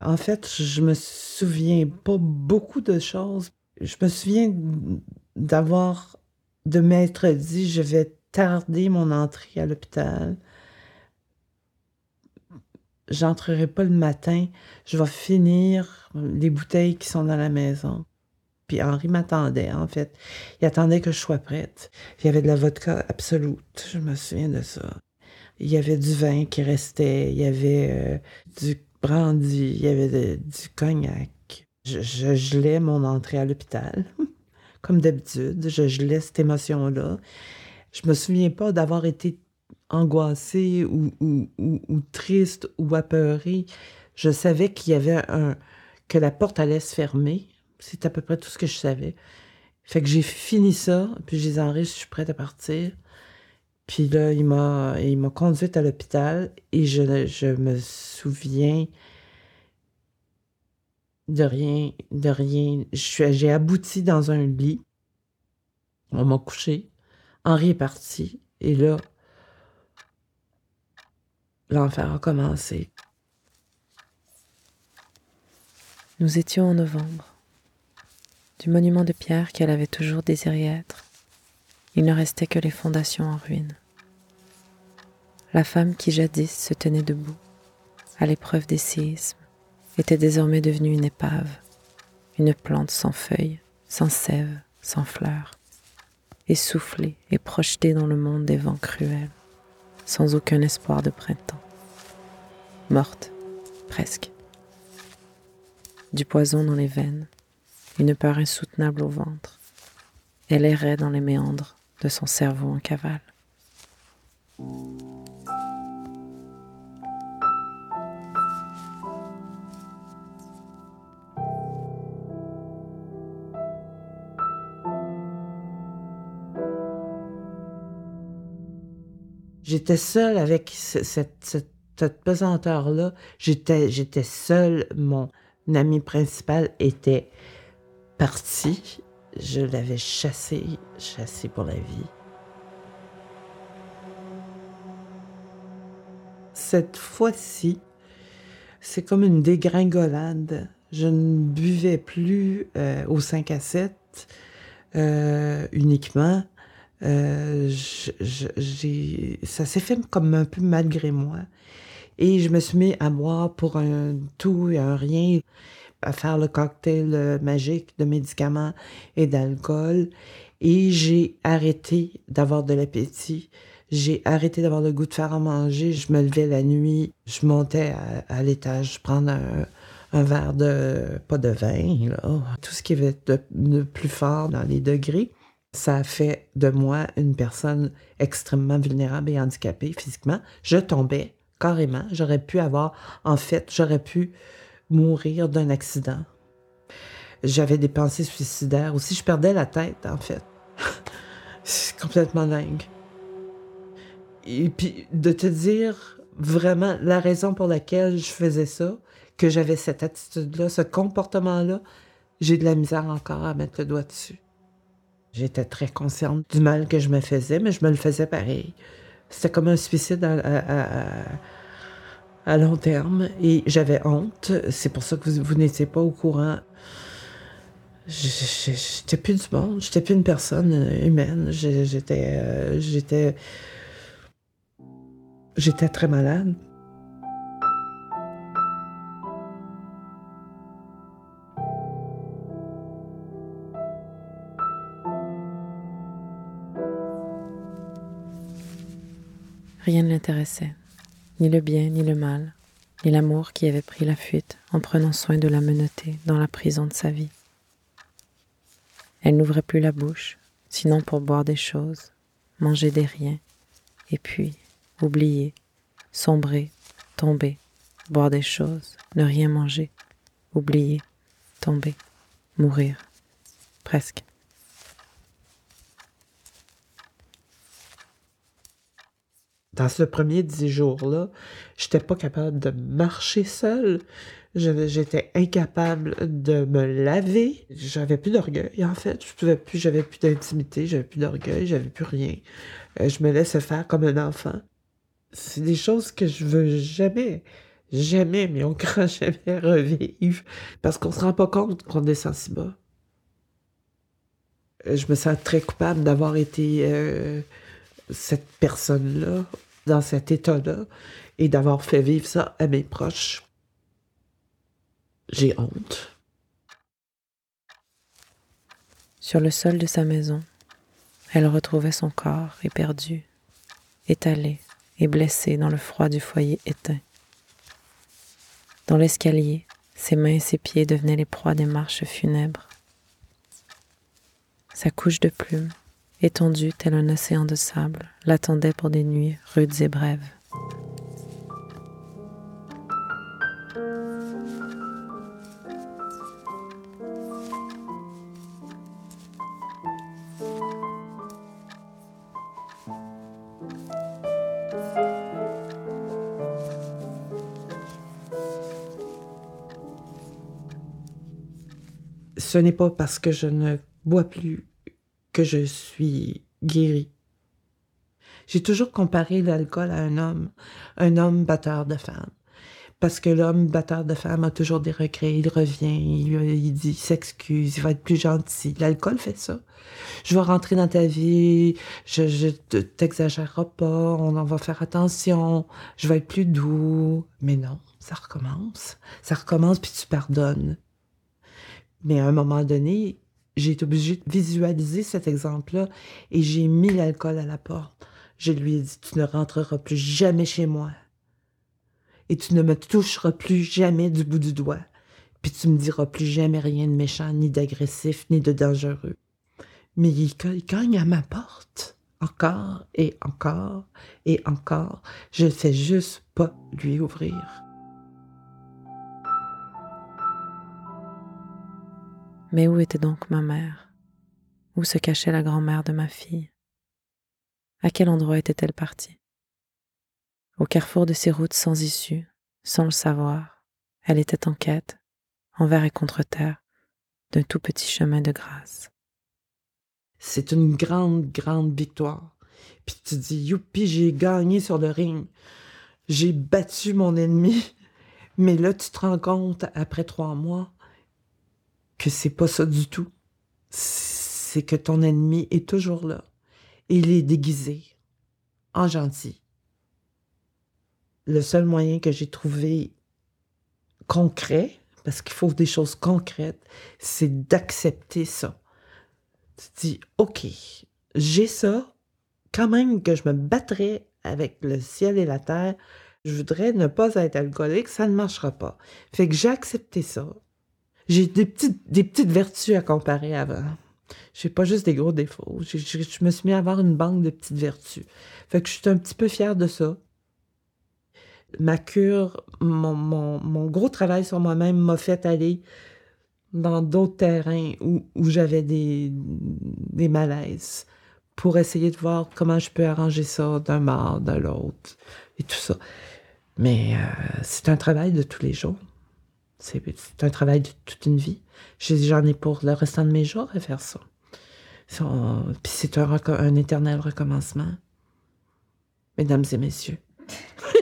En fait, je me souviens pas beaucoup de choses. Je me souviens d'avoir, de m'être dit, je vais tarder mon entrée à l'hôpital. J'entrerai pas le matin. Je vais finir les bouteilles qui sont dans la maison. Puis Henri m'attendait, en fait. Il attendait que je sois prête. Il y avait de la vodka absolute. Je me souviens de ça. Il y avait du vin qui restait. Il y avait euh, du brandy. Il y avait du cognac. Je, gelais mon entrée à l'hôpital. Comme d'habitude, je gelais cette émotion-là. Je me souviens pas d'avoir été angoissée ou, ou, ou, triste ou apeurée. Je savais qu'il y avait un que la porte allait se fermer c'est à peu près tout ce que je savais. Fait que j'ai fini ça, puis j'ai dit, je suis prête à partir. Puis là, il m'a, conduite à l'hôpital et je, je me souviens de rien, de rien. J'ai abouti dans un lit. On m'a couché. Henri est parti. Et là, l'enfer a commencé. Nous étions en novembre du monument de pierre qu'elle avait toujours désiré être. Il ne restait que les fondations en ruine. La femme qui jadis se tenait debout, à l'épreuve des séismes, était désormais devenue une épave, une plante sans feuilles, sans sève, sans fleurs, essoufflée et projetée dans le monde des vents cruels, sans aucun espoir de printemps. Morte, presque. Du poison dans les veines, une peur insoutenable au ventre. Elle errait dans les méandres de son cerveau en cavale. J'étais seule avec cette, pesanteur-là. J'étais, j'étais seule. Mon ami principal était parti, je l'avais chassé, chassé pour la vie. Cette fois-ci, c'est comme une dégringolade. Je ne buvais plus euh, au 5 à 7 euh, uniquement. Euh, ça s'est fait comme un peu malgré moi. Et je me suis mis à boire pour un tout et un rien à faire le cocktail euh, magique de médicaments et d'alcool. Et j'ai arrêté d'avoir de l'appétit. J'ai arrêté d'avoir le goût de faire à manger. Je me levais la nuit, je montais à, l'étage, prendre un, un, verre de, pas de vin, là, tout ce qui avait de, de plus fort dans les degrés. Ça a fait de moi une personne extrêmement vulnérable et handicapée physiquement. Je tombais carrément. J'aurais pu avoir, en fait, j'aurais pu mourir d'un accident. J'avais des pensées suicidaires aussi. Je perdais la tête, en fait. C'est complètement dingue. Et puis, de te dire vraiment la raison pour laquelle je faisais ça, que j'avais cette attitude-là, ce comportement-là, j'ai de la misère encore à mettre le doigt dessus. J'étais très consciente du mal que je me faisais, mais je me le faisais pareil. C'était comme un suicide à long terme et j'avais honte. C'est pour ça que vous, n'étiez pas au courant. J'étais plus du monde, j'étais plus une personne humaine. J'étais, euh, j'étais, j'étais très malade. Rien ne l'intéressait ni le bien ni le mal, ni l'amour qui avait pris la fuite en prenant soin de la menotter dans la prison de sa vie. Elle n'ouvrait plus la bouche, sinon pour boire des choses, manger des riens, et puis oublier, sombrer, tomber, boire des choses, ne rien manger, oublier, tomber, mourir, presque. Dans ce premier dix jours-là, j'étais pas capable de marcher seule. J'étais incapable de me laver. J'avais plus d'orgueil, en fait. Je pouvais plus, j'avais plus d'intimité, j'avais plus d'orgueil, j'avais plus rien. Euh, je me laissais faire comme un enfant. C'est des choses que je veux jamais jamais, mais on craint jamais revivre parce qu'on se rend pas compte qu'on descend si bas. Je me sens très coupable d'avoir été euh, cette personne-là, dans cet état-là, et d'avoir fait vivre ça à mes proches. J'ai honte. Sur le sol de sa maison, elle retrouvait son corps éperdu, étalé et blessé dans le froid du foyer éteint. Dans l'escalier, ses mains et ses pieds devenaient les proies des marches funèbres. Sa couche de plumes, étendue tel un océan de sable, l'attendait pour des nuits rudes et brèves. ce n'est pas parce que je ne bois plus que je suis guérie. J'ai toujours comparé l'alcool à un homme, un homme batteur de femmes. Parce que l'homme batteur de femmes a toujours des regrets, il revient, il, dit, s'excuse, il va être plus gentil. L'alcool fait ça. Je vais rentrer dans ta vie, je, je t'exagérerai pas, on en va faire attention, je vais être plus doux. Mais non, ça recommence. Ça recommence puis tu pardonnes. Mais à un moment donné, j'ai été obligée de visualiser cet exemple-là et j'ai mis l'alcool à la porte. Je lui ai dit, tu ne rentreras plus jamais chez moi. Et tu ne me toucheras plus jamais du bout du doigt. Puis tu me diras plus jamais rien de méchant, ni d'agressif, ni de dangereux. Mais il, il cogne à ma porte. Encore et encore et encore. Je ne fais juste pas lui ouvrir. Mais où était donc ma mère? Où se cachait la grand-mère de ma fille? À quel endroit était-elle partie? Au carrefour de ces routes sans issue, sans le savoir, elle était en quête, envers et contre terre, d'un tout petit chemin de grâce. C'est une grande, grande victoire. Puis tu dis, youpi, j'ai gagné sur le ring. J'ai battu mon ennemi. Mais là, tu te rends compte, après trois mois, que c'est pas ça du tout. C'est que ton ennemi est toujours là. Et il est déguisé en gentil. Le seul moyen que j'ai trouvé concret, parce qu'il faut des choses concrètes, c'est d'accepter ça. Tu dis, OK, j'ai ça, quand même que je me battrais avec le ciel et la terre, je voudrais ne pas être alcoolique, ça ne marchera pas. Fait que j'ai accepté ça. J'ai des petites, des petites vertus à comparer avant. J'ai pas juste des gros défauts. Je me suis mis à avoir une banque de petites vertus. Fait que je suis un petit peu fière de ça. Ma cure, mon, mon, mon gros travail sur moi-même m'a fait aller dans d'autres terrains où, où j'avais des, des malaises pour essayer de voir comment je peux arranger ça d'un mort, de l'autre et tout ça. Mais euh, c'est un travail de tous les jours. C'est un travail de toute une vie. J'en ai pour le restant de mes jours à faire ça. Puis c'est un, un éternel recommencement. Mesdames et messieurs.